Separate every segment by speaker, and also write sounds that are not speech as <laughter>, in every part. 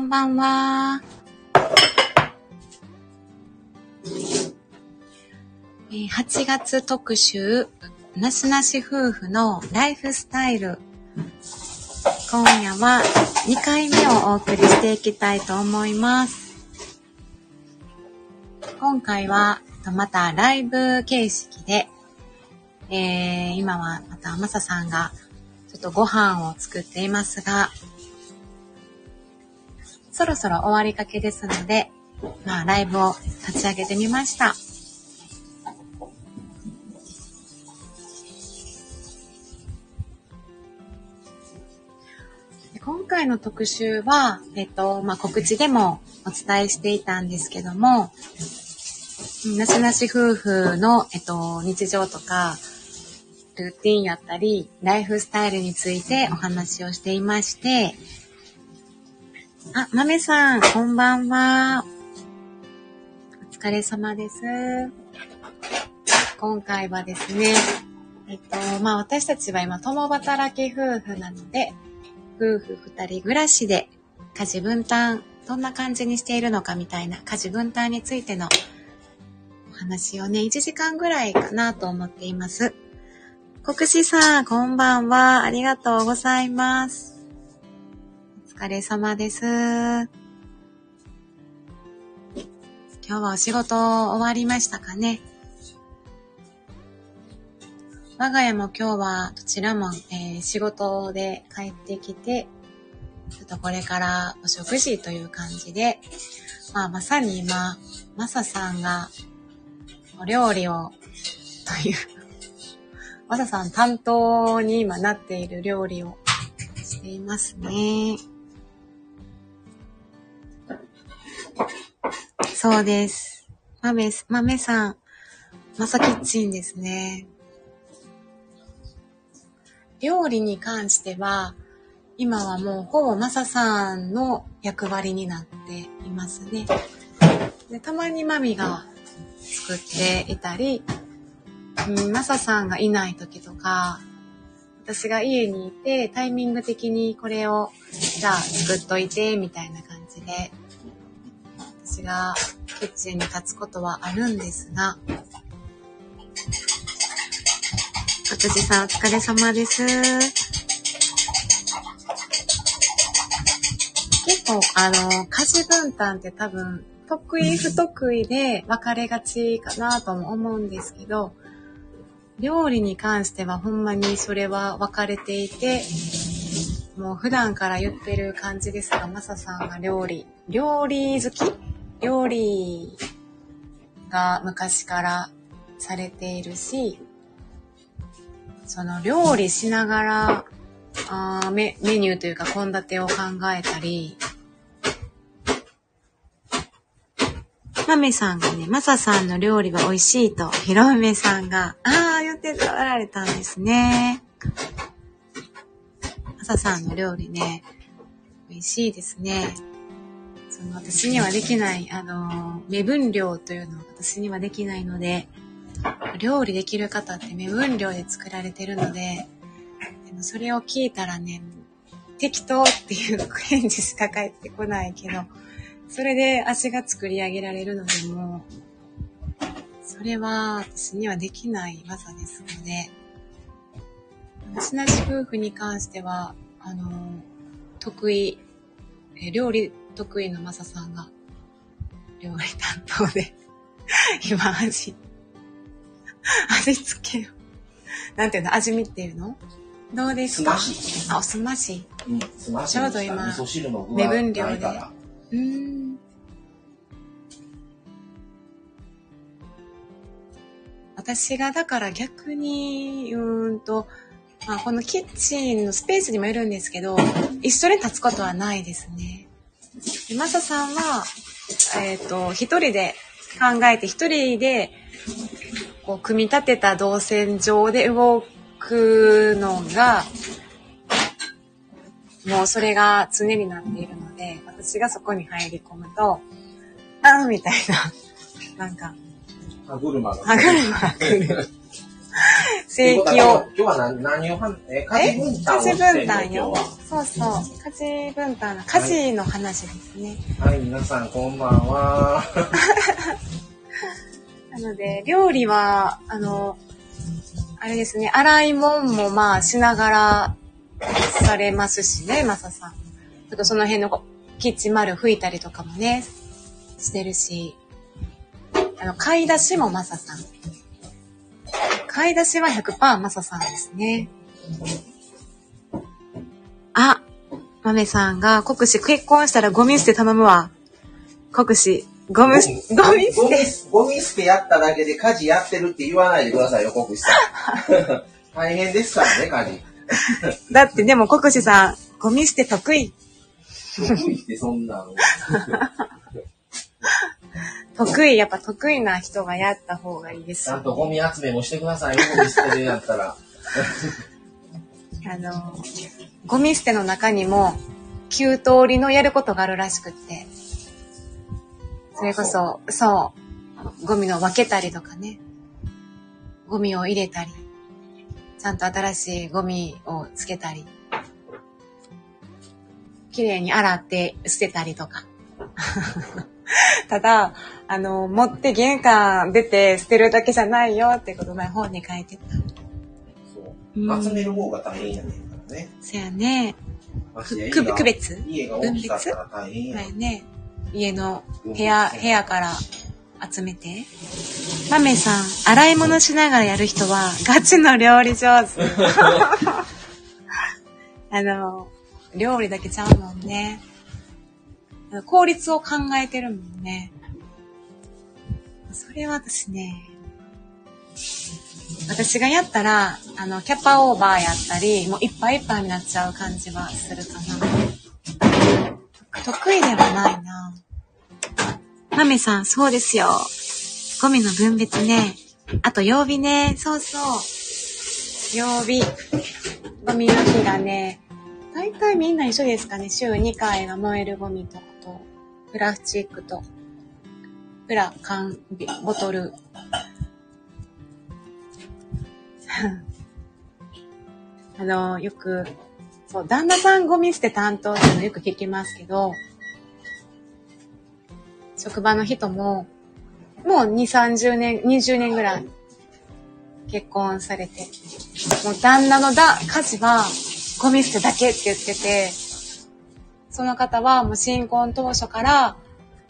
Speaker 1: こんばんは。えー8月特集、なしなし夫婦のライフスタイル。今夜は2回目をお送りしていきたいと思います。今回はまたライブ形式で、えー今はまたマサさんがちょっとご飯を作っていますが、そろそろ終わりかけですので、まあライブを立ち上げてみました。今回の特集は、えっと、まあ、告知でもお伝えしていたんですけども、なしなし夫婦の、えっと、日常とか、ルーティンやったり、ライフスタイルについてお話をしていまして、あ、豆さん、こんばんは。お疲れ様です。今回はですね、えっと、まあ私たちは今、共働き夫婦なので、夫婦二人暮らしで家事分担、どんな感じにしているのかみたいな家事分担についてのお話をね、1時間ぐらいかなと思っています。国士さん、こんばんは。ありがとうございます。疲れ様です。今日はお仕事終わりましたかね？我が家も今日はどちらも、えー仕事で帰ってきて、ちょっとこれからお食事という感じで、まあまさに今、マサさんがお料理を、という、マサさん担当に今なっている料理をしていますね。そうです。豆、豆さん、マサキッチンですね。料理に関しては、今はもうほぼマサさんの役割になっていますね。でたまにマミが作っていたり、うん、マサさんがいない時とか、私が家にいてタイミング的にこれを、じゃあ作っといて、みたいな感じで、私がキッチンに立つことはあるんですが、おつじさんお疲れ様です。結構、あの、家事分担って多分、得意不得意で分かれがちかなとも思うんですけど、料理に関してはほんまにそれは分かれていて、もう普段から言ってる感じですが、マサさんが料理、料理好き？料理が昔からされているし、その料理しながら、あメメニューというか献立を考えたり、マメさんがね、マサさんの料理は美味しいと、ヒロメさんが、ああ、言っておられたんですね。マサさんの料理ね、美味しいですね。その私にはできない、あの、目分量というのは私にはできないので、料理できる方って目分量で作られてるので、でもそれを聞いたらね、適当っていう返事しか返ってこないけど、それで足が作り上げられるのでも、それは私にはできない技ですので、なしなし夫婦に関しては、あの、得意、料理得意のマサさんが、料理担当で、<laughs> 今味、味付けを、なんていうの、味見っていうの？どうですか？あ、おすまし。
Speaker 2: うん、すまし
Speaker 1: ちょうど今目
Speaker 2: が
Speaker 1: 分量で。うーん。私がだから逆に、うーんと、まあ、このキッチンのスペースにもいるんですけど、一緒に立つことはないですね。でマサさんは、えっ、と、一人で考えて、一人で、こう、組み立てた動線上で動くのが、もうそれが常になっているので、私がそこに入り込むと、あーみたいな、なんか、
Speaker 2: 歯車が。
Speaker 1: 歯車が来る。<laughs> 正規を。
Speaker 2: 今日は何何をえ、家事分担を
Speaker 1: 家事分担よ
Speaker 2: は。
Speaker 1: そうそう。家事分担の、家事の話ですね。
Speaker 2: はい、皆さんこんばんは。<laughs>
Speaker 1: なので、料理は、あの、あれですね、洗い物もまあしながらされますしね、マサさん。ちょっとその辺のキッチン丸拭いたりとかもね、してるし、あの、買い出しもマサさん。買い出しは100%マサさんですね。あ、マメさんが、国士結婚したらゴミ捨て頼むわ。国士、ゴミ、ゴミ捨て。
Speaker 2: ゴミ捨てやっただけで家事やってるって言わないでくださいよ、国士さん。<laughs> 大変ですからね、家事。<laughs>
Speaker 1: だってでも国士さん、ゴミ捨て得意。
Speaker 2: 得意ってそんなの。<laughs>
Speaker 1: 得意、やっぱ得意な人がやった方がいいです
Speaker 2: ちゃん
Speaker 1: よ。
Speaker 2: とゴミ集めもしてくださいよ、ゴミ捨てるんやったら。<laughs>
Speaker 1: あの、ゴミ捨ての中にも、9通りのやることがあるらしくって。それこそ、そう、ゴミの分けたりとかね。ゴミを入れたり。ちゃんと新しいゴミをつけたり。綺麗に洗って捨てたりとか。<laughs> ただ、あの、持って玄関出て捨てるだけじゃないよってこと前本に書いてた。
Speaker 2: そうう。集める方が大変やねんからね。
Speaker 1: そやね。区別？
Speaker 2: 家が大きかったら大変や
Speaker 1: だよね。家の部屋、部屋から集めて。マメさん、洗い物しながらやる人は、ガチの料理上手。<laughs> <laughs> あの、料理だけちゃうもんね。効率を考えてるもんね。それは私ね、私がやったら、あの、キャパオーバーやったり、もういっぱいいっぱいになっちゃう感じはするかな。得意ではないな。マメさん、そうですよ。ゴミの分別ね。あと曜日ね。そうそう。曜日。ゴミの日がね。だいたいみんな一緒ですかね。週2回が燃えるゴミと、とプラスチックと、プラ、缶、ボトル。<laughs> あの、よく、そう、旦那さんゴミ捨て担当っていうのよく聞きますけど、職場の人も、もう2、30年、20年ぐらい結婚されて、もう旦那のだ家事はゴミ捨てだけって言ってて、その方はもう新婚当初から、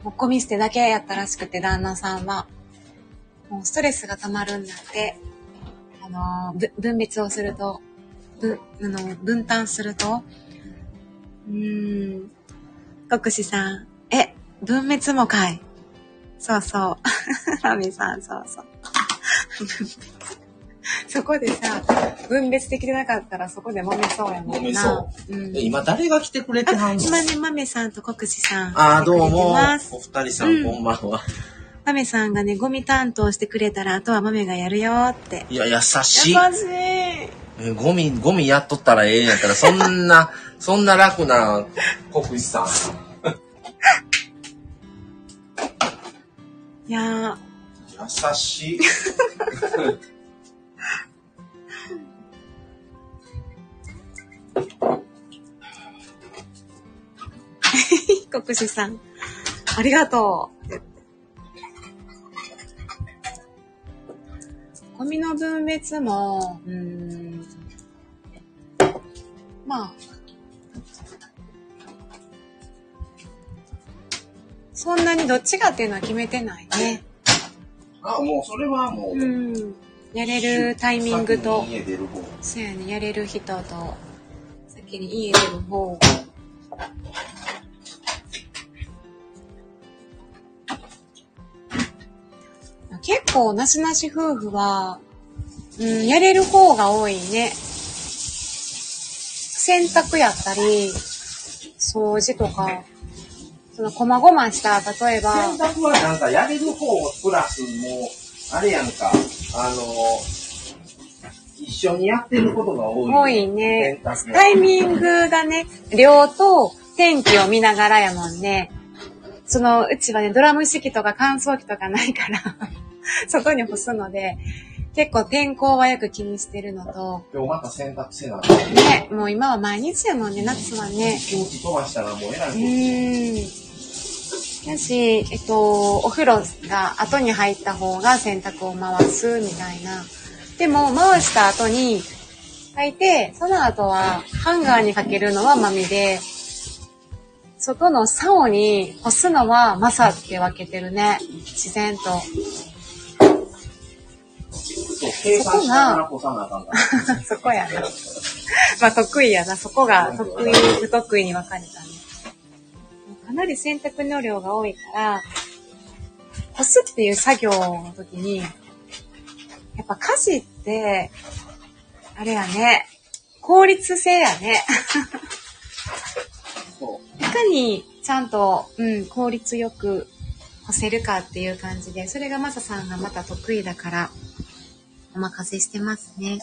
Speaker 1: もうゴミ捨てだけやったらしくて、旦那さんは。もうストレスが溜まるんだって。あの、ぶ分別をすると、ぶあの分担すると、うーん、国士さん、え、分別もかい。そうそう。<laughs> マミさん、そうそう。分別 <laughs> そこでさ、分別できてなかったらそこで揉めそうやもんな。
Speaker 2: 揉めそ
Speaker 1: うん。
Speaker 2: え今誰が来てくれてはんの？
Speaker 1: 今ね、マメさんと国士さん。
Speaker 2: あー、どうも。お二人さ
Speaker 1: うん
Speaker 2: ん、こんばんは。
Speaker 1: マメさんがね、ゴミ担当してくれたら、あとはマメがやるよって。
Speaker 2: いや、優
Speaker 1: 優
Speaker 2: し
Speaker 1: しい。
Speaker 2: い。えゴミ、ゴミやっとったらええんやったら、そんな、<laughs> そんな楽な国士さん。<laughs>
Speaker 1: いや
Speaker 2: 優しい。<laughs>
Speaker 1: 国士さん。ありがとう。ゴミの分別も、うーん。まあ。そんなにどっちがっていうのは決めてないね。
Speaker 2: あ、もう、それはもう、
Speaker 1: うん。やれるタイミングと。そうやね、やれる人と、先に家出る方。構、なしなし夫婦は、うん、やれる方が多いね。洗濯やったり、掃除とか、その、こまごました、例えば、
Speaker 2: 洗濯はなんかやれる方プラスもう、あれやんか、あの、一緒にやってることが多い。
Speaker 1: 多いね。タイミングがね、量と天気を見ながらやもんね。その、うちはね、ドラム式とか乾燥機とかないから。<laughs> 外に干すので、結構天候はよく気にしてるのと、
Speaker 2: 今日また洗濯せな
Speaker 1: ね、もう今は毎日やもんね、夏はね。
Speaker 2: 気持ち飛ばしたらもうえらいこ
Speaker 1: うん。だし、えっと、お風呂が後に入った方が洗濯を回すみたいな。でも、回した後に履いて、その後はハンガーにかけるのはマミで、外の竿に干すのはマサって分けてるね。自然と。
Speaker 2: そう、計算しながら干さなあかんから。<laughs>
Speaker 1: そこやな。まあ得意やな。そこが得意、不得意に分かれたね。かなり洗濯の量が多いから、干すっていう作業の時に、やっぱ家事って、あれやね、効率性やね。
Speaker 2: そ
Speaker 1: いかにちゃんと、うん、効率よく干せるかっていう感じで、それがマサさんがまた得意だから、お任せしてますね。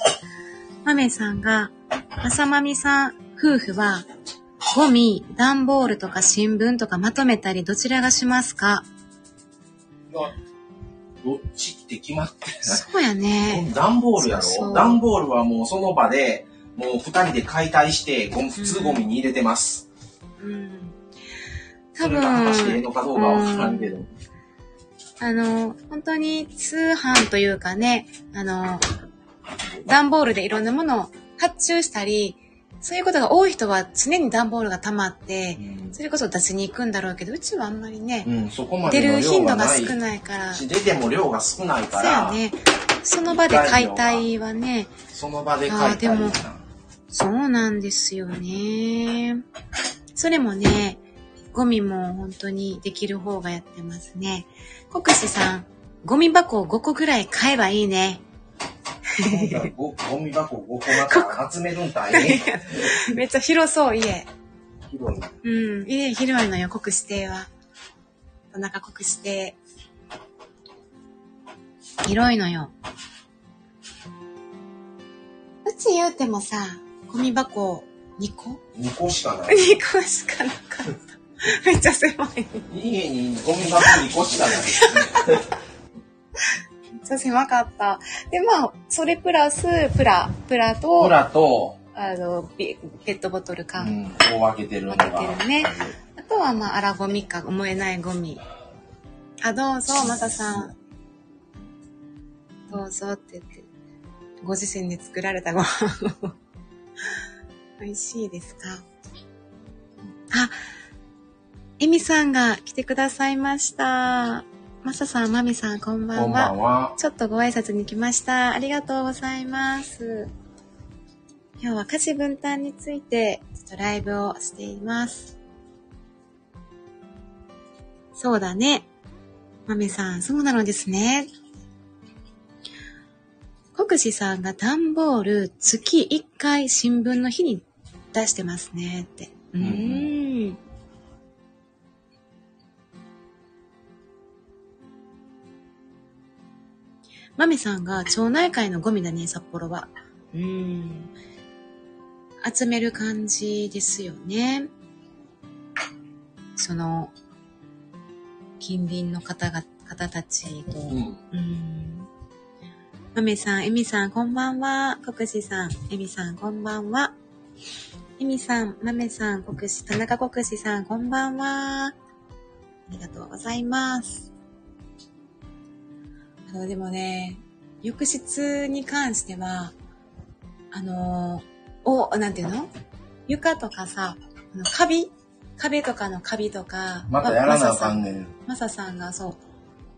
Speaker 1: マメさんが、まさまみさん夫婦は、ゴミ、段ボールとか新聞とかまとめたりどちらがしますか？
Speaker 2: どっちって決まってない。
Speaker 1: そうやね。
Speaker 2: 段ボールや
Speaker 1: そうそう
Speaker 2: ろ段ボールはもうその場で、もう二人で解体して、ゴミ普通ゴミに入れてます。
Speaker 1: うん。多
Speaker 2: それが果たしてええ
Speaker 1: 分、
Speaker 2: のかどうかはわからんけど。
Speaker 1: あの、本当に通販というかね、あの、段ボールでいろんなものを発注したり、そういうことが多い人は常に段ボールが溜まって、それこそ出しに行くんだろうけど、うちはあんまりね、
Speaker 2: うん、そこま
Speaker 1: 出
Speaker 2: での
Speaker 1: る頻度が。少ないから、
Speaker 2: 出ても量が少ないか
Speaker 1: うや
Speaker 2: ら、
Speaker 1: ね。その場で解体はね、
Speaker 2: その場で解体
Speaker 1: あーでもそうなんですよね。それもね、ゴミも本当にできる方がやってますね。国士さん、ゴミ箱を5個ぐらい買えばいいね。
Speaker 2: ごゴミ箱5個また集めるん大変。<laughs>
Speaker 1: めっちゃ広そう、家。
Speaker 2: 広いな
Speaker 1: うん、家広いのよ、国指定は。田中国指定。広いのよ。うち言うてもさ、ゴミ箱2個
Speaker 2: ？2個しかない。<laughs>
Speaker 1: ?2 個しかなかった。<laughs> めっちゃ狭い。
Speaker 2: 家にゴミ箱2個しかない。
Speaker 1: めっちゃ狭かった。で、まあ、それプラス、プラ、プラと、
Speaker 2: プラと、
Speaker 1: あの、ペペットボトル
Speaker 2: う
Speaker 1: 缶。
Speaker 2: う分けてるのが。
Speaker 1: 分けてるねあとは、まあ、荒ゴミか、燃えないゴミ。あ、どうぞ、マサさん。どうぞって言って、ご自身で作られたご飯を。<laughs> 美味しいですか？あ、エミさんが来てくださいました。マサさん、マミさん、こんばんは。
Speaker 2: こんばんは。
Speaker 1: ちょっとご挨拶に来ました。ありがとうございます。今日は家事分担について、ちょっとライブをしています。そうだね。まめさん、そうなのですね。国士さんが段ボール月1回新聞の日に出してますねって。うーん。まめさんが町内会のゴミだね、札幌は。うーん。集める感じですよね。その、近隣の方が、方たちと。
Speaker 2: うん。
Speaker 1: うん。まめさん、えみさん、こんばんは。国士さん、えみさん、こんばんは。えみさん、まめさん、国士、田中国士さん、こんばんは。ありがとうございます。あの、でもね、浴室に関しては、あの、お、なんていうの？床とかさ、あのカビ？壁とかのカビとか、
Speaker 2: またやらなあかん
Speaker 1: ね。
Speaker 2: ねん。
Speaker 1: マサさんがそう、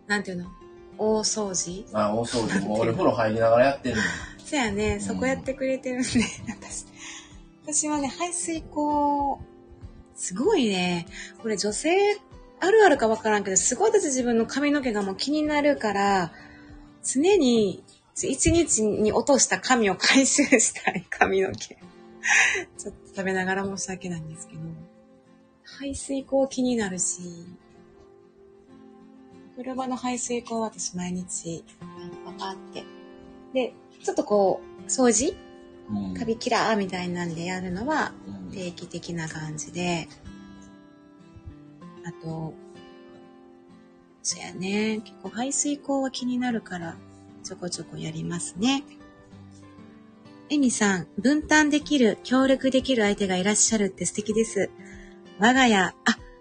Speaker 1: なんていうの？大掃除？
Speaker 2: あ、大掃除。もう俺風呂入りながらやってるの。
Speaker 1: そやね、
Speaker 2: ん
Speaker 1: そこやってくれてるんで、私。私はね、排水口、すごいね、これ女性あるあるかわからんけど、すごい私自分の髪の毛がもう気になるから、常に一日に落とした髪を回収したい髪の毛。<laughs> ちょっと食べながら申し訳ないんですけど、排水口気になるし、風呂場の排水口は私毎日、パパって。で、ちょっとこう、掃除？
Speaker 2: うん。
Speaker 1: カビキラーみたいなんでやるのは
Speaker 2: うん。
Speaker 1: 定期的な感じで、あと、そやね。結構排水口は気になるから、ちょこちょこやりますね。エミさん、分担できる、協力できる相手がいらっしゃるって素敵です。我が家、あ、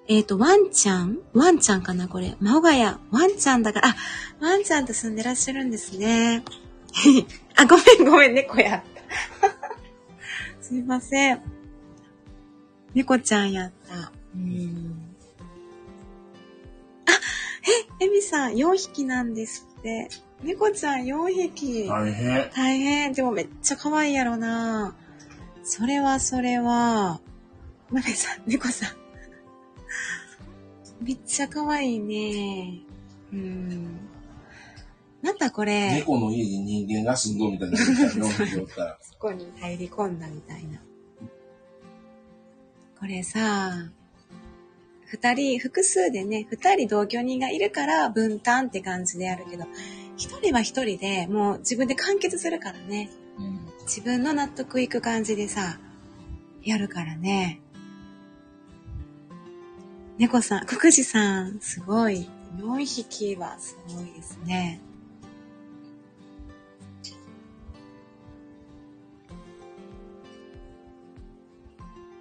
Speaker 1: えっ、と、ワンちゃん？ワンちゃんかなこれ。我が家、ワンちゃんだから、あ、ワンちゃんと住んでらっしゃるんですね。<laughs> あ、ごめんごめん、猫やった。<laughs> すいません。猫ちゃんやった。うん。エミさん、4匹なんですって。猫ちゃん4匹。
Speaker 2: 大変。
Speaker 1: 大変。でもめっちゃ可愛いやろな。それはそれは。マメさん、猫さん。<laughs> めっちゃ可愛いね。うん。またこれ、
Speaker 2: 猫の家に人間が住んどるみたいな4匹おったら。<laughs>
Speaker 1: そこに入り込んだみたいな。これさ、二人、複数でね、二人同居人がいるから分担って感じでやるけど、一人は一人でもう自分で完結するからね。
Speaker 2: うん。
Speaker 1: 自分の納得いく感じでさ、やるからね。猫さん、くくじさん、すごい。4匹はすごいですね。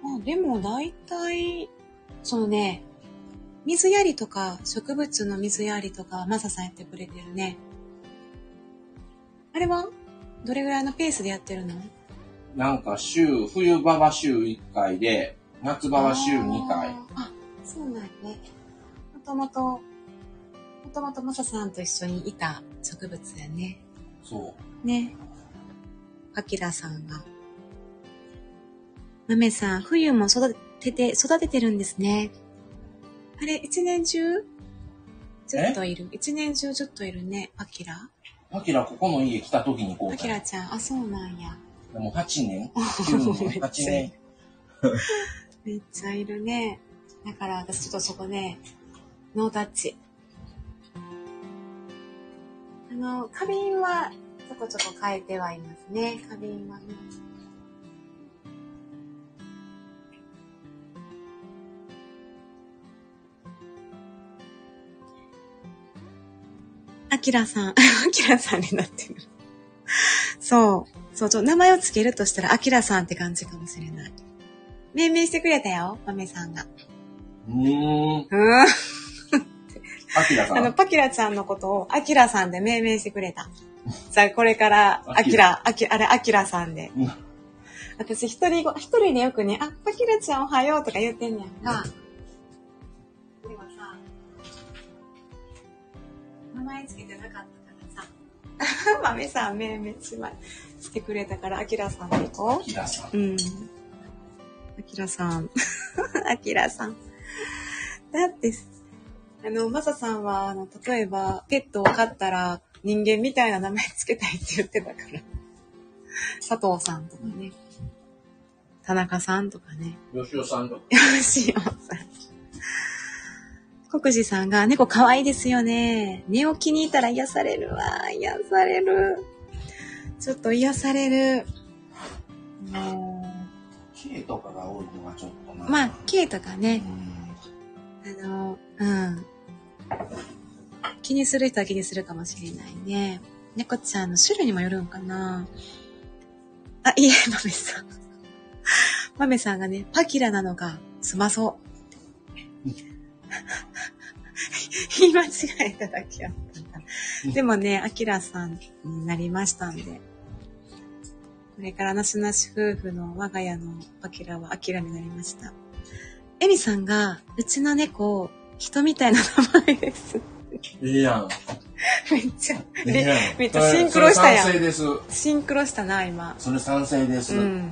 Speaker 1: まあでも大体、そのね、水やりとか、植物の水やりとか、マサさんやってくれてるね。あれはどれぐらいのペースでやってるの？
Speaker 2: なんか週、冬場は週1回で、夏場は週2回。
Speaker 1: あそうなんやね。もともと、もともとマサさんと一緒にいた植物やね。
Speaker 2: そう。
Speaker 1: ね。アキラさんが。豆さん、冬も育てて、育ててるんですね。あれ、一年中？ずっといる。一年中ずっといるね。アキラ？
Speaker 2: アキラここの家来た時にこ
Speaker 1: ア
Speaker 2: う
Speaker 1: キラちゃん、あ、そうなんや。
Speaker 2: もう8年 <laughs> ?9 年 ?8 年 <laughs>
Speaker 1: めっちゃいるね。だから私ちょっとそこね、ノータッチ。あの、花瓶はちょこちょこ変えてはいますね。花瓶はね。あきらさん、あきらさんになってる。そう。そう、ちょ、名前をつけるとしたら、あきらさんって感じかもしれない。命名してくれたよ、豆さんが。
Speaker 2: うーん。
Speaker 1: うん。
Speaker 2: アキラさ
Speaker 1: あの、
Speaker 2: ん。
Speaker 1: パキラちゃんのことを、アキラさんで命名してくれた。じゃあ、これから、アキラ、アキ、あれ、アキラさんで。
Speaker 2: うん
Speaker 1: 私、一人ご、一人でよくね、あ、パキラちゃんおはようとか言ってんねやんか。で前つけてなかったからさ、<laughs> 豆さん命名しま、してくれたから、アキラさんで行こ
Speaker 2: アキラさん。
Speaker 1: う。うん。アキラさん。<laughs> アキラさん。だって、あの、マサさんは、あの、例えば、ペットを飼ったら、人間みたいな名前つけたいって言ってたから。佐藤さんとかね。田中さんとかね。
Speaker 2: 吉尾さんと。
Speaker 1: よしおさん。国士さんが、猫可愛いですよね。寝起きにいたら癒されるわ。癒される。ちょっと癒される。も
Speaker 2: K とかが多いのがちょっと
Speaker 1: まあ、K とか
Speaker 2: う
Speaker 1: ね、
Speaker 2: ん。
Speaker 1: あの、うん。気にする人は気にするかもしれないね。猫ちゃんの種類にもよるんかな。あ、いえ、豆さん。豆さんがね、パキラなのか、すまそう。<laughs> <laughs> 言い間違えただけやった。でもね、アキラさんになりましたんで。これからなしなし夫婦の我が家のパキラはアキラになりました。エミさんが、うちの猫、人みたいな名前です。
Speaker 2: ええやん。<laughs>
Speaker 1: めっちゃ。めっちゃシンクロしたやん
Speaker 2: それ賛成です。
Speaker 1: シンクロしたな、今。
Speaker 2: それ賛成です。
Speaker 1: うん。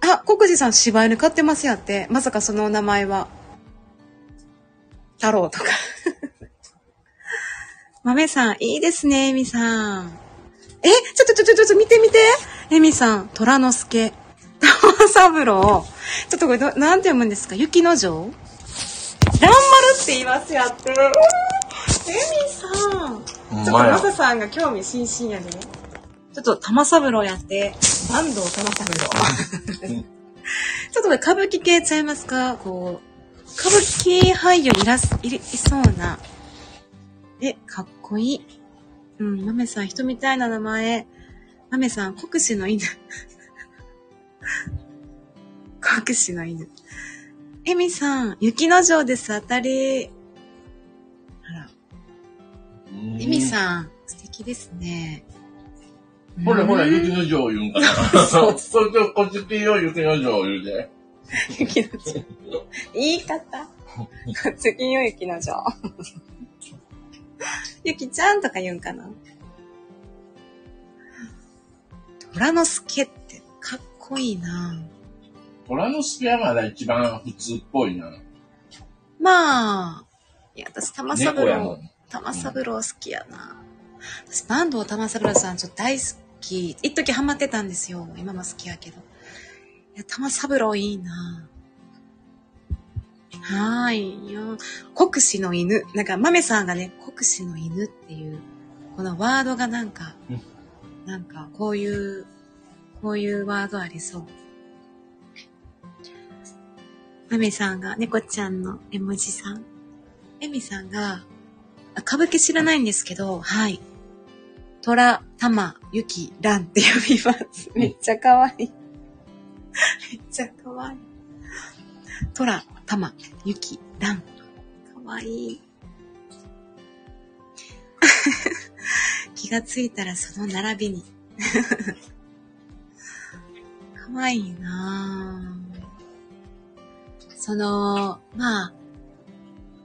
Speaker 1: あ、国士さん柴犬飼ってますやって。まさかその名前は。太郎とか。<laughs> 豆さん、いいですね、エミさん。え、ちょっとちょっとちょっと見て見て。エミさん、虎之助。玉三郎。ちょっとこれど、なんて読むんですか？雪の城蘭丸って言いますやって。エミさん。ちょっとマ。サさんが興味津々やね。ちょっと玉三郎やって、坂東玉三郎。<laughs> ちょっとこれ歌舞伎系ちゃいますか？こう、歌舞伎俳優いらす、いいそうな。え、かっこいい。うん、豆さん、人みたいな名前。豆さん、国士の犬。<laughs> 国士の犬。エミさん、雪の城です、当たり。あら。エミさん、素敵ですね。
Speaker 2: ほらほら、雪の城言うんかな。そう。それで、こっちピーを雪の城言うて。
Speaker 1: 雪の城。言い方。こっちピーを雪の城。<laughs> ゆきちゃんとか言うんかな。虎之助ってかっこいいな
Speaker 2: 虎之助はまだ一番普通っぽいな。
Speaker 1: まあ、いや、私、玉三郎、玉三郎好きやな。私、坂東玉三郎さんちょっと大好き。一時ハマってたんですよ。今も好きやけど。いや、玉三郎いいなはーい。よ。国士の犬。なんか、豆さんがね、国士の犬っていう、このワードがなんか、なんか、こういう、こういうワードありそう。まめさんが、猫ちゃんの絵文字さん。えみさんが、歌舞伎知らないんですけど、はい。虎、玉、ゆき、らんって呼びます。めっちゃかわいい。<laughs> めっちゃかわいい。虎、玉、ゆき、らん。かわいい。<laughs> 気がついたらその並びに。かわいいなその、まあ、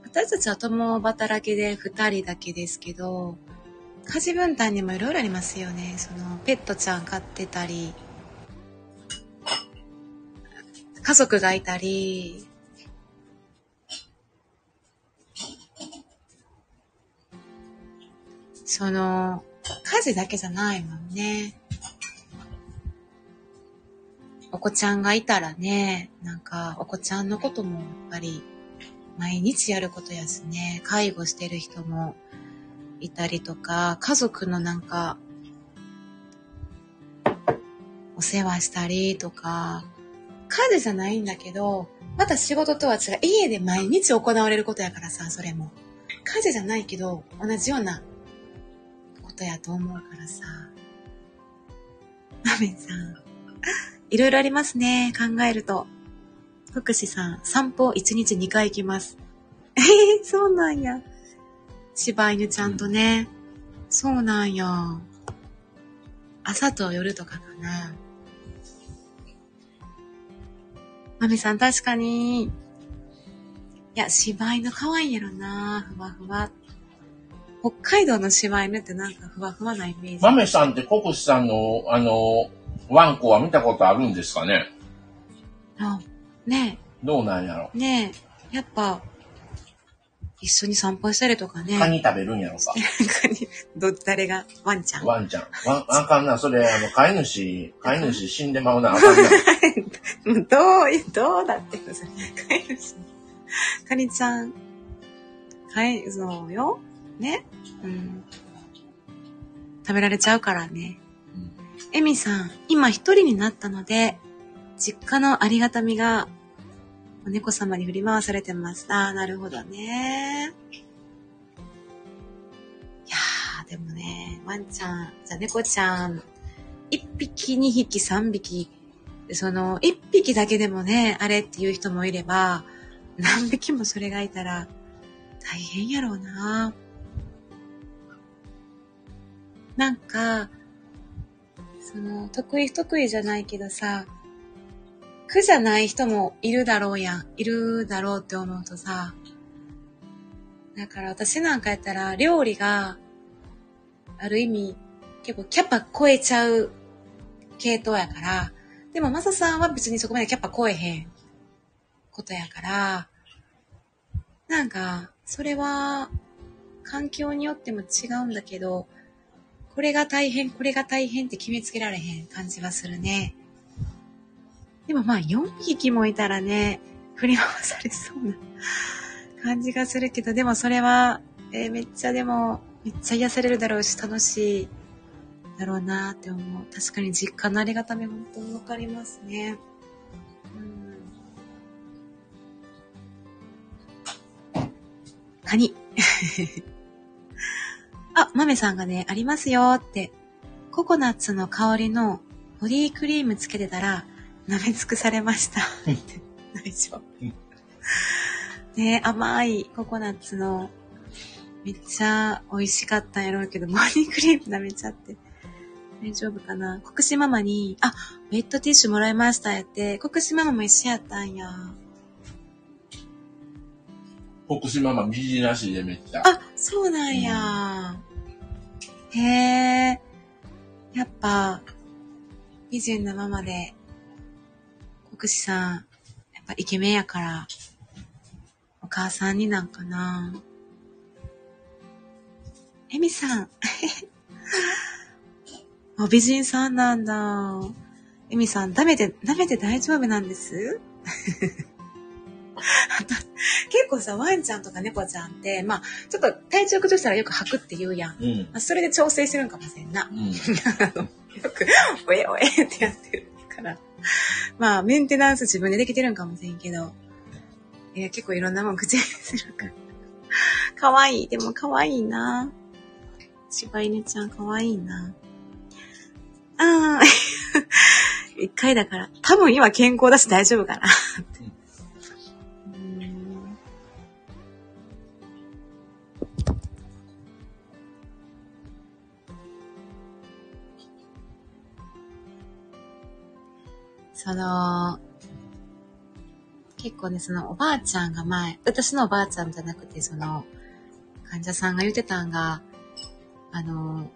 Speaker 1: 私たちは共働きで二人だけですけど、家事分担にもいろいろありますよね。その、ペットちゃん飼ってたり、家族がいたり、その、家事だけじゃないもんね。お子ちゃんがいたらね、なんか、お子ちゃんのこともやっぱり、毎日やることやしね、介護してる人もいたりとか、家族のなんか、お世話したりとか、家事じゃないんだけど、また仕事とは違う。家で毎日行われることやからさ、それも。家事じゃないけど、同じようなことやと思うからさ。マメさん。いろいろありますね。考えると。福士さん、散歩1日2回行きます。えー、そうなんや。柴犬ちゃんとね。そうなんや。朝と夜とかかな。マメさん、確かに。いや、柴犬可愛いやろな。ふわふわ。北海道の柴犬ってなんかふわふわなイメージ。
Speaker 2: マメさんってコクシさんの、あの、ワンコは見たことあるんですかね？
Speaker 1: あ、ね
Speaker 2: え。どうなんやろ？
Speaker 1: ねえ。やっぱ、一緒に散歩したりとかね。
Speaker 2: カニ食べるんやろか。
Speaker 1: カニ、ど、誰が？ワンちゃん
Speaker 2: ワンちゃん。ワン、あかんな。それ、あの、飼い主、飼い主死んでまうな。あかんな。<laughs>
Speaker 1: どう、どうだって飼い主。カニちゃん、飼い、そうよ。ね？うん。食べられちゃうからね。エミさん、今一人になったので、実家のありがたみが、お猫様に振り回されてます。ああ、なるほどね。いやー、でもね、ワンちゃん、じゃ猫ちゃん、一匹、二匹、三匹、その、一匹だけでもね、あれっていう人もいれば、何匹もそれがいたら、大変やろうな。なんか、その、得意不得意じゃないけどさ、苦じゃない人もいるだろうやん。いるだろうって思うとさ、だから私なんかやったら料理がある意味結構キャパ超えちゃう系統やから、でもマサさんは別にそこまでキャパ超えへんことやから、なんか、それは環境によっても違うんだけど、これが大変、これが大変って決めつけられへん感じはするね。でもまあ4匹もいたらね、振り回されそうな感じがするけど、でもそれは、えー、めっちゃでも、めっちゃ癒されるだろうし、楽しいだろうなって思う。確かに実家のありがたみ本当にわかりますね。うん。カニ。<laughs> あ、豆さんがね、ありますよって。ココナッツの香りのボディクリームつけてたら、舐め尽くされました。大丈夫。ね甘いココナッツの、めっちゃ美味しかったんやろうけど、ボディクリーム舐めちゃって。大丈夫かな？国士ママに、あ、ウェットティッシュもらいましたやって、国士ママも一緒やったんや。
Speaker 3: 国士ママ右なしでめっちゃ。
Speaker 1: あ、そうなんや。へえ。やっぱ、美人なママで、国士さん、やっぱイケメンやから、お母さんになんかな。エミさん。<laughs> あ、美人さんなんだ。エミさん、舐めて、舐めて大丈夫なんです？<laughs> 結構さ、ワンちゃんとか猫ちゃんって、まあ、ちょっと体調崩したらよく吐くって言うやん。
Speaker 3: うん。
Speaker 1: まあ、それで調整してるんかもしれんな。
Speaker 3: うん。<laughs>
Speaker 1: よく、おえおえってやってるから。<laughs> まあ、メンテナンス自分でできてるんかもしれんけど、いや、結構いろんなもん口にするから。かわいい。でもかわいいな。柴犬ちゃんかわいいな。うん、<laughs> 一回だから。多分今健康だし大丈夫かな。その、結構ね、そのおばあちゃんが前、私のおばあちゃんじゃなくて、その、患者さんが言ってたんが、あの、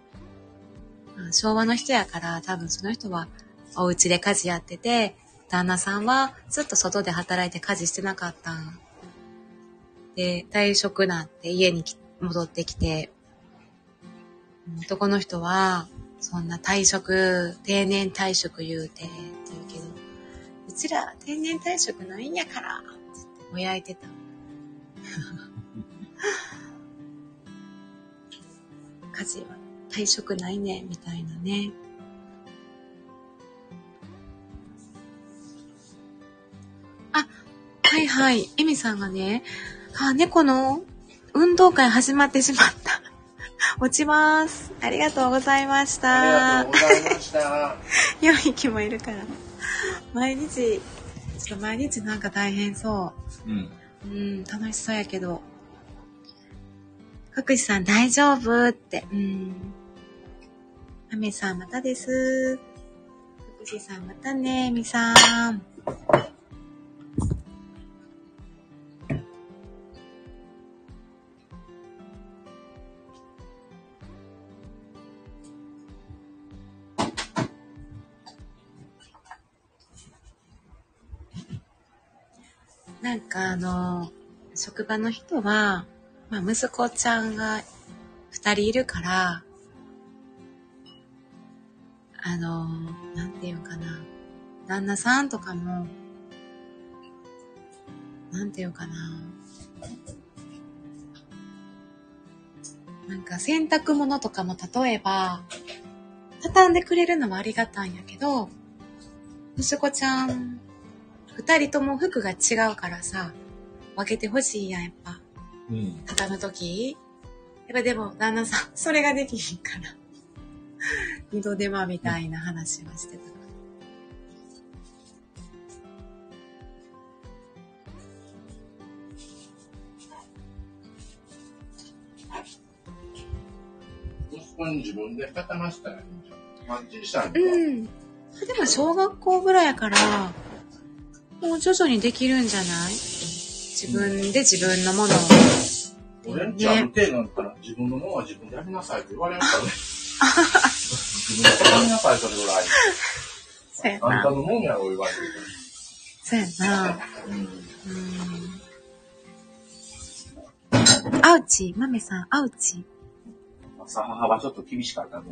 Speaker 1: 昭和の人やから、多分その人はお家で家事やってて、旦那さんはずっと外で働いて家事してなかったん。で、退職なって家に戻ってきて、男の人は、そんな退職、定年退職言うて、って言うけど、うちら定年退職ないんやから、ってぼやいてた。<laughs> 家事は退職ないね、みたいなね。あ、はいはい。エミさんがね、あ、猫の運動会始まってしまった。<laughs> 落ちます。ありがとうございまし
Speaker 2: ありがとう
Speaker 1: た。
Speaker 2: ございました。<laughs>
Speaker 1: 4匹もいるから。毎日、ちょっと毎日なんか大変そ
Speaker 3: うん。
Speaker 1: う。うん、楽しそうやけど。福士さん大丈夫って。うん。アメさんまたです。福士さんまたね、みさん。なんかあの、職場の人は、まあ息子ちゃんが二人いるから、あの、なんていうかな。旦那さんとかも、なんていうかな。なんか洗濯物とかも例えば、畳んでくれるのはありがたいんやけど、息子ちゃん、二人とも服が違うからさ、分けてほしいやん、やっぱ。
Speaker 3: うん。
Speaker 1: 畳むときやっぱでも、旦那さん、それができひんから。<laughs> 二度手間みたいな話はしてた。
Speaker 3: 息子に自分で固ましたらいいんじゃん。まあ、小さいのは
Speaker 1: うん。でも、小学校ぐらいやから、もう徐々にできるんじゃない？自分で自分のものを。
Speaker 3: 俺んちある程度なのから自分のものは自分でやりなさいって言われるからね。<laughs> 自分でやりなさい、それぐらい。
Speaker 1: そうや
Speaker 3: あんた
Speaker 1: な。
Speaker 3: のもんやろ、言われる
Speaker 1: そうやな。
Speaker 3: うん。
Speaker 1: うん。アウチ、マメさん、アウチ。
Speaker 3: 朝母はちょっと厳しかったね。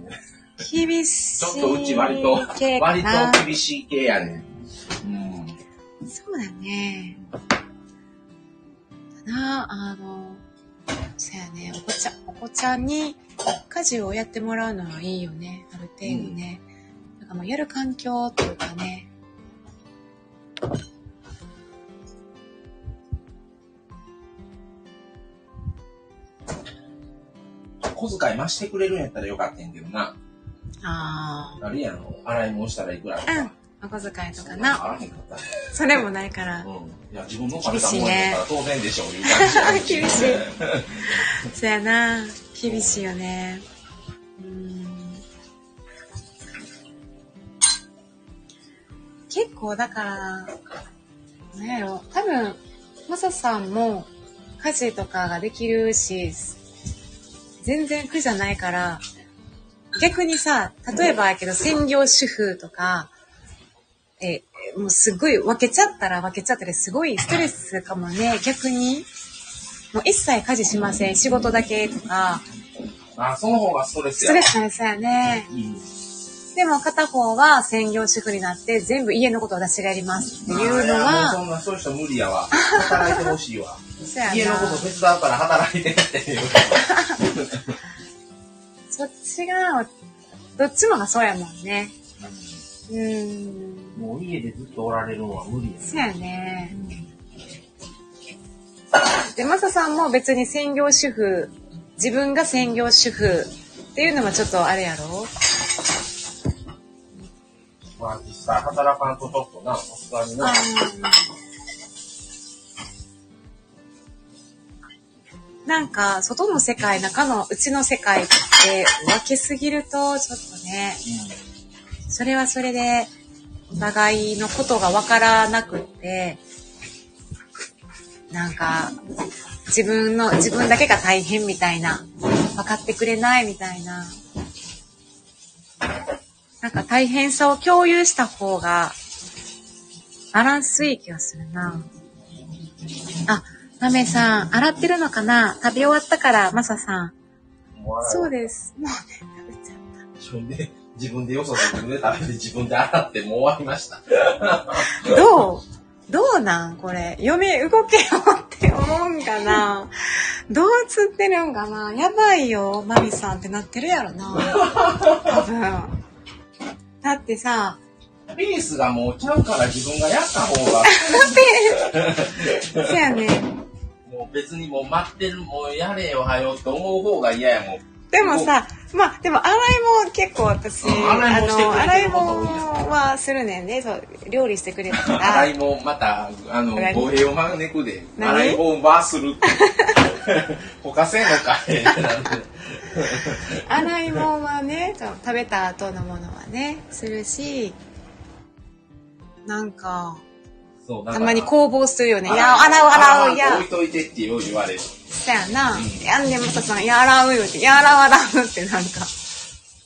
Speaker 1: 厳しい。
Speaker 3: ちょっとうち割と、割
Speaker 1: な
Speaker 3: と厳しい系やね。うん。
Speaker 1: そうだね。ただ、あの、そうやね、お子ちゃん、お子ちゃんに家事をやってもらうのはいいよね、ある程度ね。なんかもうやる環境というかね。
Speaker 2: 小遣い増してくれるんやったらよかったんやけどな。
Speaker 1: あ
Speaker 2: あれやん、洗い物したらいくらとか。
Speaker 1: うんお小遣いとかな。それもないから。
Speaker 2: うん。いや、自分の食べたもんやから当然でしょう、いう感じ。
Speaker 1: 厳しいそやな。厳しいよね。うん。結構だから、なんやろ、多分、マサさんも家事とかができるし、全然苦じゃないから、逆にさ、例えばやけど専業主婦とか、え、もうすごい分けちゃったら分けちゃったらすごいストレスかもね、逆に。もう一切家事しません、仕事だけとか、
Speaker 2: あ、その方がストレスや。
Speaker 1: ストレスないさよね。
Speaker 2: うん。
Speaker 1: でも片方は専業主婦になって全部家のことを私がやりますっていうの
Speaker 2: あいやもうそ
Speaker 1: は、
Speaker 2: んな、そういう人無理やわ。働いてほしいわ。<laughs>
Speaker 1: そや
Speaker 2: 家のこと
Speaker 1: な。
Speaker 2: 手伝うから働いてっていう。<laughs>
Speaker 1: そっちが、どっちもがそうやもんね。うん。
Speaker 4: もう家でずっとおられるのは無理や
Speaker 1: そうやね。で、マサさんも別に専業主婦、自分が専業主婦っていうのもちょっとあれやろ。
Speaker 2: まあ実際働かんとちょっとな、さすがにな。
Speaker 1: なんか、外の世界、中の内の世界って分けすぎると、ちょっとね、それはそれで、お互いのことが分からなくって、なんか、自分の、自分だけが大変みたいな、分かってくれないみたいな。なんか大変さを共有した方が、バランスいい気がするな。あ、マメさん、洗ってるのかな？食べ終わったから、マサさん。そうです。もうね、食べちゃっ
Speaker 2: 自分で、自分でよそ自分で食べて自分で洗ってもう終わりました。
Speaker 1: た。どうどうなんこれ？嫁動けよって思うんかな？どう釣ってるんかな？やばいよ、マミさんってなってるやろな。多分。だってさ、
Speaker 2: ペースがもうちゃうから自分がやった方が、<laughs>
Speaker 1: そやね。<laughs>
Speaker 2: もう別にもう待ってる、もうやれよはよって思う方が嫌やもん。
Speaker 1: でもさ、まあ、でも洗い物結構私、
Speaker 2: うん洗い
Speaker 1: 洗い
Speaker 2: こと多いです
Speaker 1: 物はするねんね。そう、料理してくれたか
Speaker 2: 洗
Speaker 1: ら。
Speaker 2: いもまた、あの、
Speaker 1: 何
Speaker 2: 語弊を招くで、
Speaker 1: 何？
Speaker 2: 洗い物バーするって。<laughs> 他せんのか
Speaker 1: 洗い物はね、食べた後のものはね、するし、なんか、
Speaker 2: そう、だ
Speaker 1: たまに攻防するよね。いや、洗う洗う、いや
Speaker 2: 置い、といてってよう言われる。
Speaker 1: そやな。
Speaker 2: うん
Speaker 1: やんでもささん、いや、洗うよって、いや、洗う洗うってなんか、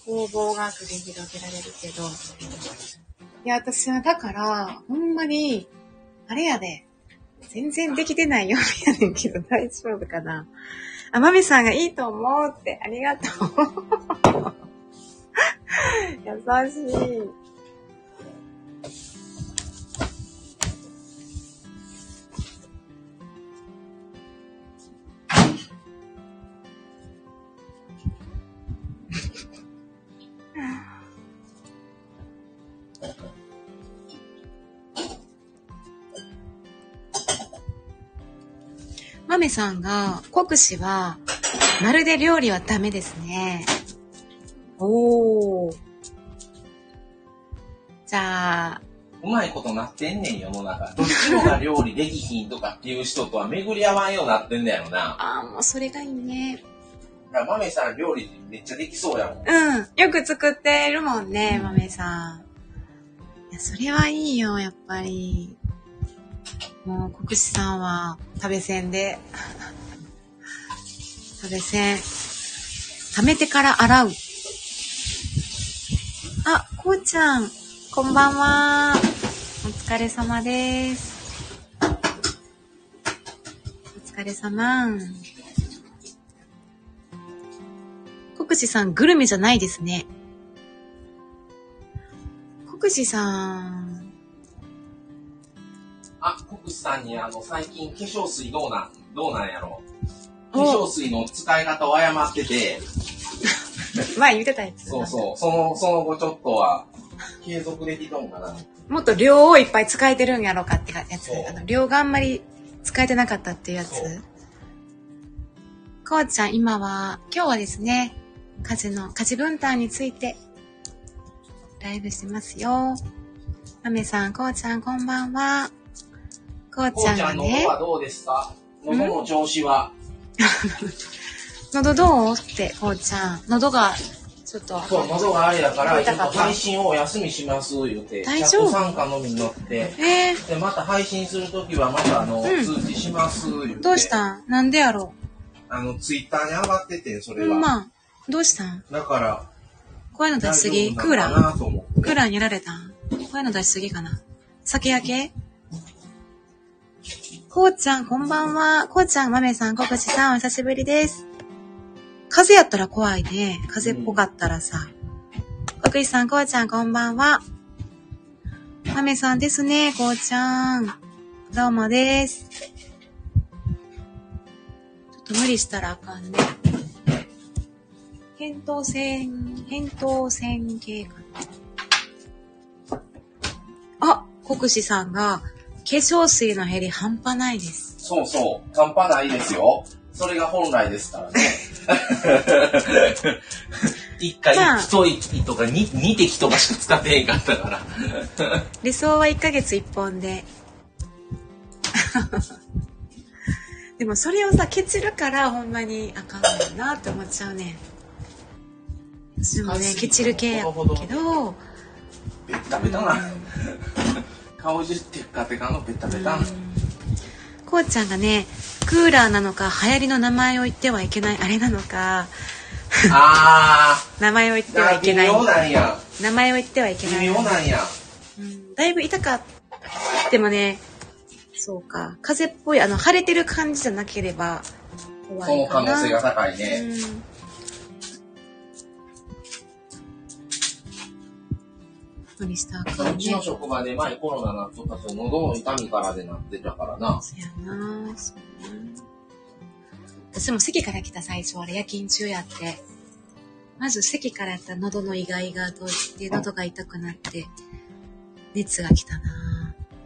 Speaker 1: 攻防が繰り広げられるけど。いや、私はだから、ほんまに、あれやで、全然できてないようやねんけど、<laughs> 大丈夫かな。あ、まみさんがいいと思うって、ありがとう。<laughs> 優しい。さんが、国士は、まるで料理はダメですね。おー。じゃあ、
Speaker 2: うまいことなってんねん、世の中。どっちもが料理できひんとかっていう人とは巡り合わんようになってんだよな。
Speaker 1: あーもうそれがいいね。
Speaker 2: だから、豆さん料理めっちゃできそうやもん。
Speaker 1: うん。よく作ってるもんね、まめさん。いや、それはいいよ、やっぱり。もう、国士さんは、食べせんで。<laughs> 食べせん。溜めてから洗う。あ、こうちゃん、こんばんは。お疲れ様です。お疲れ様。国士さん、グルメじゃないですね。国士さん、
Speaker 2: あ、国士さんにあの、最近化粧水どうなん、どうなんやろ化
Speaker 1: お
Speaker 2: 粧水の使い方を誤ってて、
Speaker 1: 前言ってたやつ。
Speaker 2: そうそう、その、その後ちょっとは、継続できとんかな。
Speaker 1: もっと量をいっぱい使えてるんやろうかってやつ。あの量があんまり使えてなかったっていうやつ。こうちゃん、今は、今日はですね、家事の、家事分担について、ライブしてますよ。まめさん、こうちゃん、こんばんは。こう
Speaker 2: こ
Speaker 1: ちゃん
Speaker 2: うちゃんの方はどうですか？喉の調子は？<laughs>
Speaker 1: 喉どう？って、こうちゃん。喉が、ちょっと、
Speaker 2: そう、喉があれやから、ちょっと配信をお休みします、言うて。
Speaker 1: 大丈夫？
Speaker 2: 参加のみに乗って。
Speaker 1: えー、
Speaker 2: で、また配信するときは、またあの、
Speaker 1: うん。
Speaker 2: 通知します、言うて。
Speaker 1: どうしたん？なんでやろ
Speaker 2: あの、ツイッターに上がってて、それは。
Speaker 1: んま。あ、どうしたん？
Speaker 2: だから、
Speaker 1: 声の出しすぎ？クーラークーラーにやられたん？声の出しすぎかな？酒焼け？こうちゃん、こんばんは。こうちゃん、まめさん、こくちさん、お久しぶりです。風やったら怖いね。風っぽかったらさ。こくちさん、こうちゃん、こんばんは。まめさんですね、こうちゃん。どうもです。ちょっと無理したらあかんね。扁桃腺、扁桃腺系かな。あ、国士さんが、粧水の減り半端ないです。
Speaker 2: そうそう、半端ないですよ。それが本来ですからね。<laughs> 一回
Speaker 1: まあ
Speaker 2: 一息とか二二滴とかしか使ってへんかったから。
Speaker 1: 理想は1ヶ月1本で。<laughs> でもそれをさ、ケチるからほんまにあかんのよなって思っちゃうね。私もね、ケチる系やけど、
Speaker 2: ベッタベタな。顔中テッカテカのベッタベタな。
Speaker 1: こうちゃんがね、クーラーなのか、流行りの名前を言ってはいけない、あれなのか、
Speaker 2: あ <laughs>
Speaker 1: 名前を言っ
Speaker 2: ー、
Speaker 1: てはいけない。
Speaker 2: 微妙なんや。
Speaker 1: 名前を言ってはいけない。
Speaker 2: 微妙なんや。
Speaker 1: うん、だいぶ痛かった。でもね、そうか。風邪っぽい、あの、腫れてる感じじゃなければ怖
Speaker 2: その
Speaker 1: いかな。
Speaker 2: 可能性が高いね。
Speaker 1: うん。無理したかんね
Speaker 2: うちの。職場で前コロナなっとった人喉の痛みからでなってたからな。
Speaker 1: そやなそうやな私も席から来た最初あれ夜勤中やって。まず席からやったら喉のイガイガとして喉が痛くなって、熱が来たな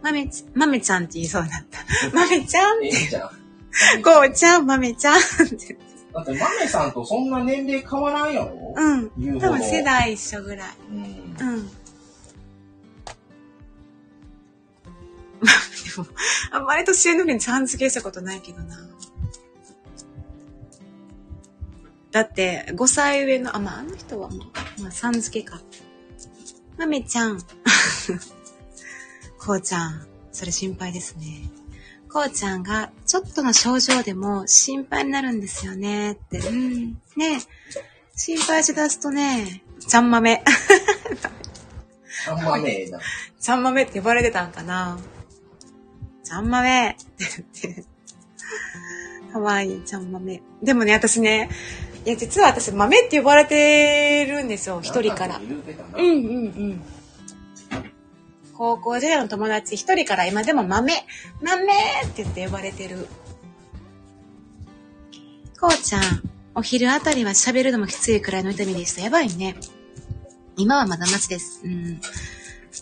Speaker 1: まめち、まめちゃんって言いそうになった。<laughs> まめちゃんって。こうちゃん、まめちゃんって。
Speaker 2: だって、マメさんとそんな年齢変わらんやろ
Speaker 1: うん。多分世代一緒ぐらい。
Speaker 2: うん。
Speaker 1: うん。<laughs> でも、あんまり年上の時にちゃん付けしたことないけどな。だって、5歳上の、あ、まあ、あの人はもう、まあ、さん付けか。まめちゃん。<laughs> こうちゃん、それ心配ですね。こうちゃんが、ちょっとの症状でも心配になるんですよねって。うん。ね心配しだすとね、ちゃん豆。
Speaker 2: あんまねえな。
Speaker 1: ちゃん豆 <laughs> って呼ばれてたんかなちゃん豆って言って。かわいい、ちゃん豆。でもね、私ね、いや、実は私、豆って呼ばれてるんですよ、一人から。
Speaker 2: 言う
Speaker 1: んうんうん。高校時代の友達一人から今でも豆、豆って言って呼ばれてる。こうちゃん、お昼あたりは喋るのもきついくらいの痛みでした。やばいね。今はまだマシです。うん。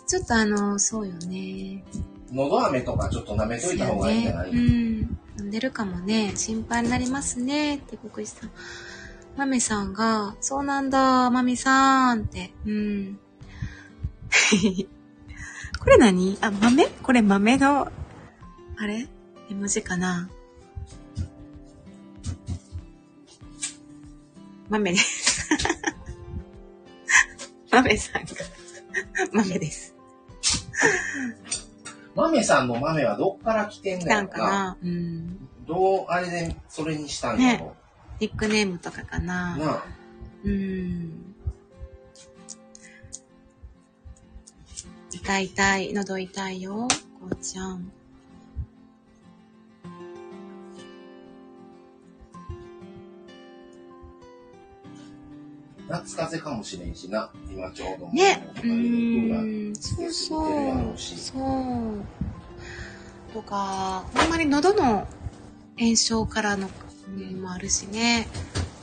Speaker 1: ちょっとあの、そうよね。
Speaker 2: 喉飴とかちょっと舐めといた方がいいんじゃない、
Speaker 1: うん。飲んでるかもね。心配になりますね。って、国士さん。マメさんが、そうなんだ、マミさんって。うん。これ何？あ、豆？これ豆の、あれ？絵文字かな？豆です。<laughs> 豆さんが、豆です。
Speaker 2: 豆さんの豆はどっから来てん
Speaker 1: 来
Speaker 2: だよ
Speaker 1: かなうん。
Speaker 2: どう、あれでそれにしたんやろ、
Speaker 1: ニックネームとかかな
Speaker 2: なあ。
Speaker 1: うん。痛い痛い、喉痛いよ、こうちゃん。
Speaker 2: 夏風邪かもしれんしな。今ちょうど。
Speaker 1: ね。う
Speaker 2: クーラー
Speaker 1: ーん、そうそう。そう。とか、ほんまに喉の炎症からの、うんもあるしね。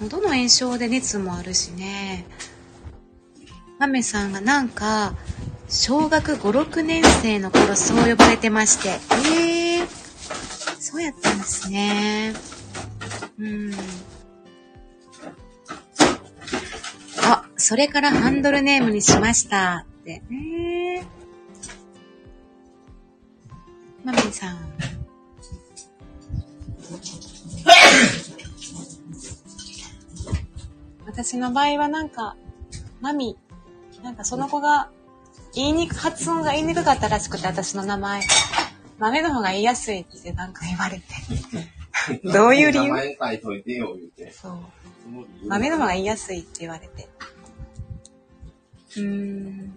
Speaker 1: 喉の炎症で熱もあるしね。マメさんがなんか、小学5、6年生の頃そう呼ばれてまして。ええー、そうやったんですね。うん。それからハンドルネームにしました。って。えー。マミさん。私の場合はなんか、マミ、なんかその子が言いにく、発音が言いにくかったらしくて、私の名前。豆の方が言いやすいってなんか言われて。どういう理由？
Speaker 2: 名前書いといてよ、言うて。
Speaker 1: そう。
Speaker 2: その理由
Speaker 1: 豆の方が言いやすいって言われて。うん。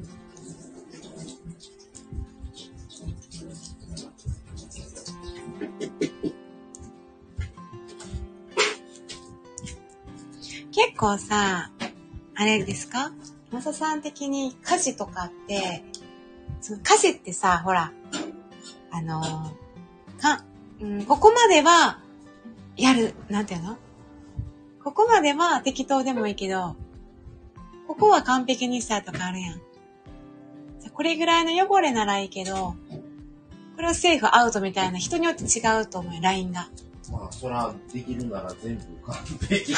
Speaker 1: 結構さ、あれですか？マサさん的に家事とかって、その家事ってさ、ほら、あのか、うん、ここまでは、やる、なんていうの？ここまでは適当でもいいけど、ここは完璧にしたとかあるやん。これぐらいの汚れならいいけど、これはセーフアウトみたいな人によって違うと思うよ、ラインが。
Speaker 2: まあ、そら、できるなら全部完璧なんでいい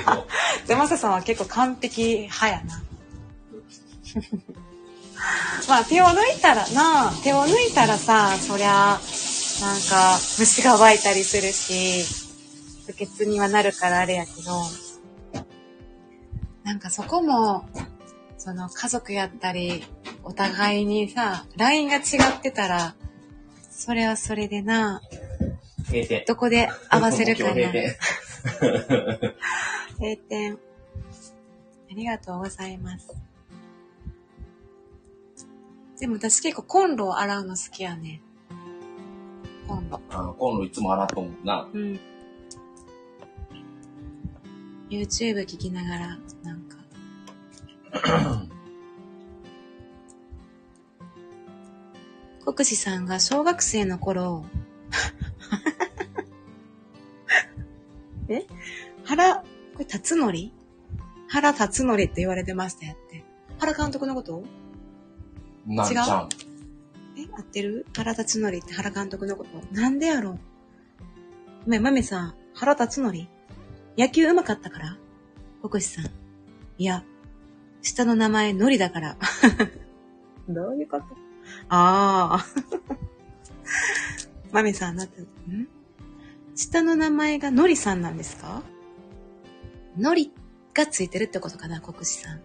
Speaker 2: けど。<laughs>
Speaker 1: で、マサさんは結構完璧派やな。<laughs> まあ、手を抜いたらな、手を抜いたらさ、そりゃ、なんか、虫が湧いたりするし、不潔にはなるからあれやけど、なんかそこも、その家族やったり、お互いにさ、ラインが違ってたら、それはそれでな、
Speaker 2: 閉店。
Speaker 1: どこで合わせるかな。
Speaker 2: 閉店。<laughs>
Speaker 1: 閉店。ありがとうございます。でも私結構コンロを洗うの好きやね。コンロ。
Speaker 2: あコンロいつも洗っと思うな。
Speaker 1: うん。YouTube 聞きながら。<clears throat> 国士さんが小学生の頃、<laughs> え？原、これ、辰則原辰則って言われてましたよって。原監督のこと？
Speaker 2: なんちゃん。
Speaker 1: え？合ってる？原辰則って原監督のこと？なんでやろごめん、まめさん、原辰則野球上手かったから？国士さん。いや、下の名前、のりだから。<laughs> どういうこと？ああ。<laughs> まめさん、なって、ん？下の名前がのりさんなんですか？のりがついてるってことかな、国士さん。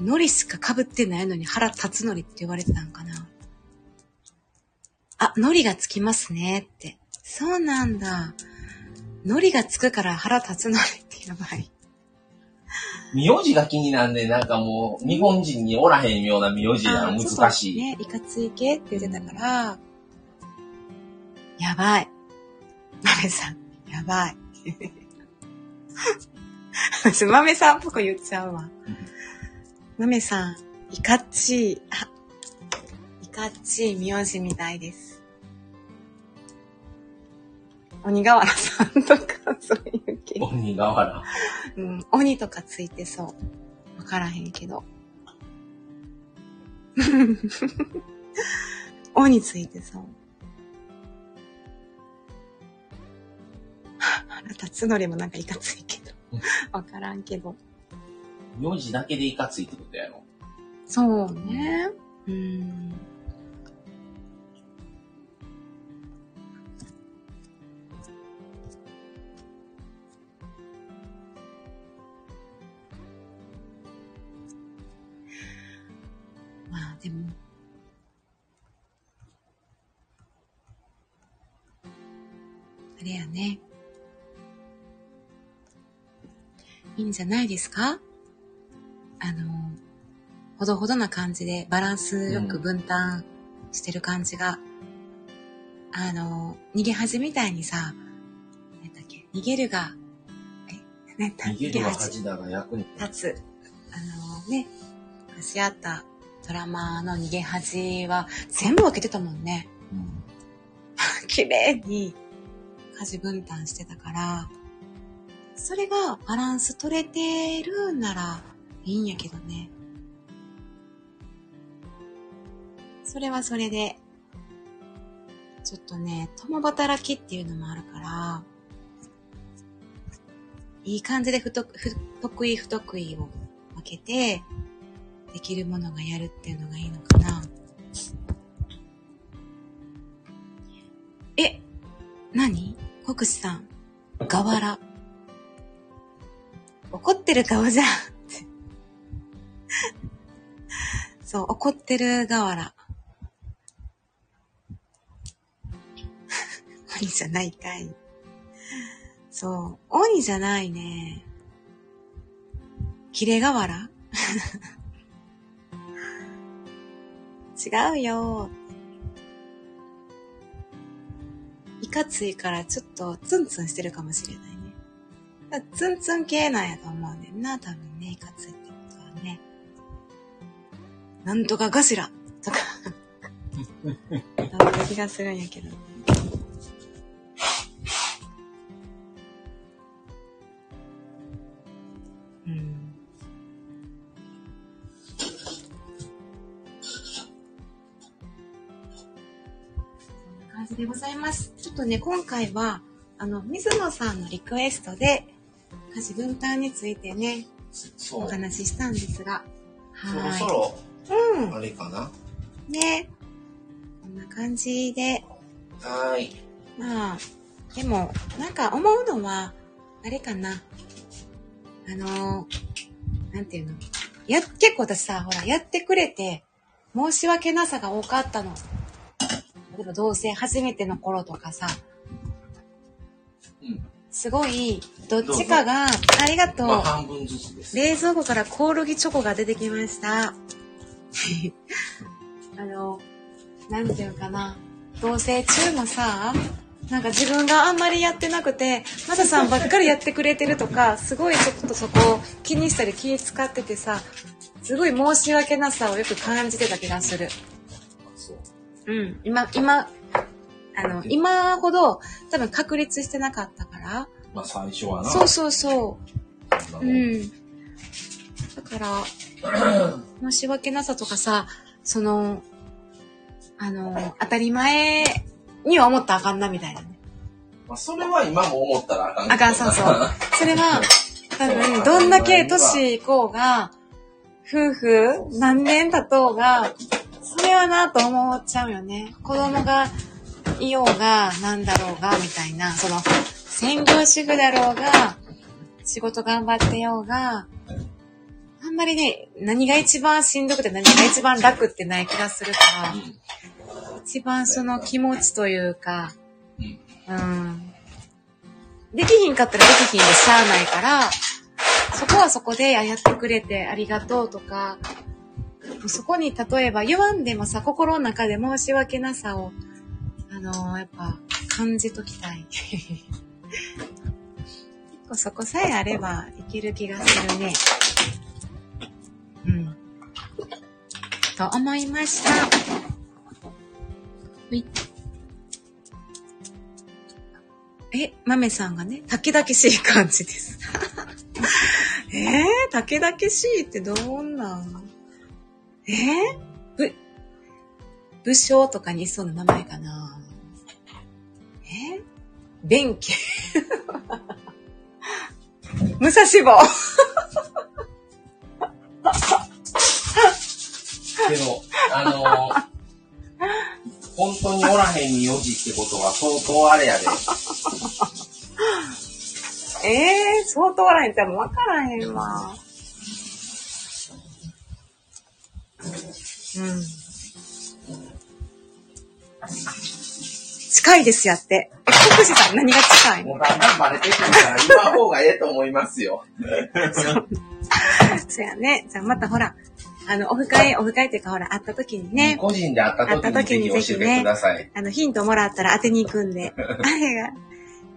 Speaker 1: のりしか被ってないのに腹立つのりって言われてたんかな。あ、のりがつきますねって。そうなんだ。のりがつくから腹立つのりってやばい。
Speaker 2: 名字が気になんねなんかもう、日本人におらへんような名字や難しい。
Speaker 1: ね、いかつい系って言ってたから、やばい。豆さん、やばい。私、<laughs> 豆さんっぽく言っちゃうわ。豆さん、いかちい、あ、いかちい名字みたいです。鬼瓦さんとか、そういう系。
Speaker 2: 鬼瓦。
Speaker 1: うん、鬼とかついてそう。わからへんけど。<laughs> 鬼ついてそう。腹立つのりもなんかいかついけど。わからんけど。
Speaker 2: 名字だけでいかついってことやろ。
Speaker 1: そうね。うん。まあでも。あれやね。いいんじゃないですか？あの、ほどほどな感じでバランスよく分担してる感じが、あの、逃げ恥みたいにさ、何だっけ、逃げるが、え、何だ
Speaker 2: 逃げるは恥だが役に立つ。
Speaker 1: あのね、昔あったドラマの逃げ恥は全部分けてたもんね。
Speaker 2: うん <laughs>
Speaker 1: 綺麗に家事分担してたから、それがバランス取れてるんならいいんやけどね。それはそれで、ちょっとね、共働きっていうのもあるから、いい感じで不得不得意不得意を分けて、できるものがやるっていうのがいいのかな。え、何？国士さん。ガワラ。怒ってる顔じゃん。<laughs> そう、怒ってるガワラ。<laughs> 鬼じゃないかい。そう、鬼じゃないね。キレガワラ？違うよ。いかついからちょっとツンツンしてるかもしれないね。ツンツン系なんやと思うねんな、多分ね、いかついってことはね。なんとか頭とか。<laughs> なんか気がするんやけど。ざいます。ちょっとね、今回は、あの、水野さんのリクエストで、家事分担についてね。お話ししたんですが。
Speaker 2: そろ
Speaker 1: は
Speaker 2: そろ、
Speaker 1: ーい。うん。
Speaker 2: あれかな？
Speaker 1: ね。こんな感じで、
Speaker 2: はーい。
Speaker 1: まあ、でも、なんか思うのは、あれかな。あの、なんていうの？や、結構私さ、ほら、やってくれて、申し訳なさが多かったの。例えば、同棲初めての頃とかさ、
Speaker 2: うん。
Speaker 1: すごい、どっちかが、ありがとう。
Speaker 2: まあ、半分ずつです。
Speaker 1: 冷蔵庫からコオロギチョコが出てきました。<laughs> あの、なんていうのかな。同棲中もさ、なんか自分があんまりやってなくて、まささんばっかりやってくれてるとか、すごいちょっとそこを気にしたり気使っててさ、すごい申し訳なさをよく感じてた気がする。
Speaker 2: そう。
Speaker 1: うん。今、今、あの、今ほど多分確立してなかったから。
Speaker 2: まあ、最初はな。
Speaker 1: そうそうそう。
Speaker 2: う。
Speaker 1: うんん。だから、申し訳なさとかさ、その、あの、当たり前には思ったらあかんなみたいなね。
Speaker 2: まあ、それは今も思ったらあかん
Speaker 1: あかん、そうそう。<laughs> それは、多分、どんだけ年いこうが、夫婦何年経とうが、それはなと思っちゃうよね。子供がいようが、なんだろうが、みたいな、その、専業主婦だろうが、仕事頑張ってようが、あんまりね、何が一番しんどくて何が一番楽ってない気がするから、一番その気持ちというか、
Speaker 2: うん。
Speaker 1: できひんかったらできひんでしゃあないから、そこはそこで、あ、やってくれてありがとうとか、そこに例えば言わんでもさ、心の中で申し訳なさを、あのーやっぱ感じときたい。結構そこさえあればいける気がするね。うん。と思いました。ほい。え、豆さんがね、竹々しい感じです。<laughs> えー、竹々しいってどんなん？えー、ぶ、武将とかにいそうな名前かな。えー、弁慶。武蔵坊。
Speaker 2: けど、あのー、本当におらへんに4時ってことは相当あれやで。
Speaker 1: えー、相当笑いんちゃうもわからへんわ。うん。近いですやって。え、国士さん何が近いの？
Speaker 2: もうだんだんバレてくるから言わん方がええと思いますよ。<laughs>
Speaker 1: そうやね。じゃあまたほら、あの、オフ会、オフ会っていうかほら、会った時にね、
Speaker 2: 個人で会った時にぜひ教えてください。
Speaker 1: あの、ヒントもらったら当てに行くんで、あれが、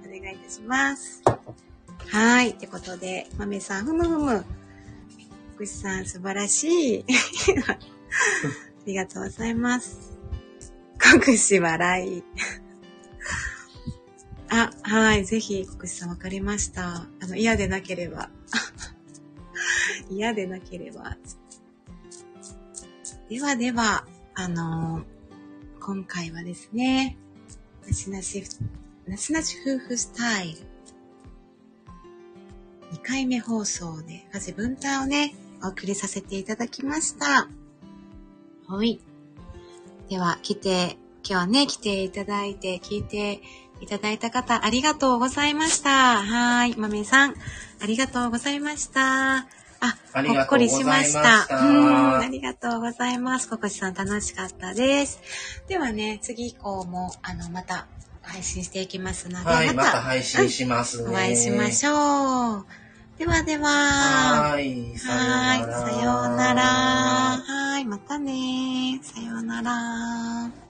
Speaker 1: お願いいたします。はーい。ってことで、豆さん、ふむふむ。福士さん、素晴らしい。<laughs> ありがとうございます。国士笑い。あ、はい。ぜひ、国士さんわかりました。あの、嫌でなければ。<laughs> 嫌でなければ。ではでは、あの今回はですね、なしなし、なしなし夫婦スタイル。2回目放送で家事分担をね、お送りさせていただきました。はい。では、来て、今日はね、来ていただいて、聞いていただいた方、ありがとうございました。はい。まめさん、ありがとうございました。あ、ほっこりし
Speaker 2: ま
Speaker 1: まし。
Speaker 2: したた
Speaker 1: うん、ありがとうございます。ここしさん楽しかったです。ではね、次以降も、あの、また配信していきますので、
Speaker 2: はい、また配信しますね。
Speaker 1: お会いしましょう。ではでは。
Speaker 2: はい、
Speaker 1: さようなら。はい、またね。さようなら。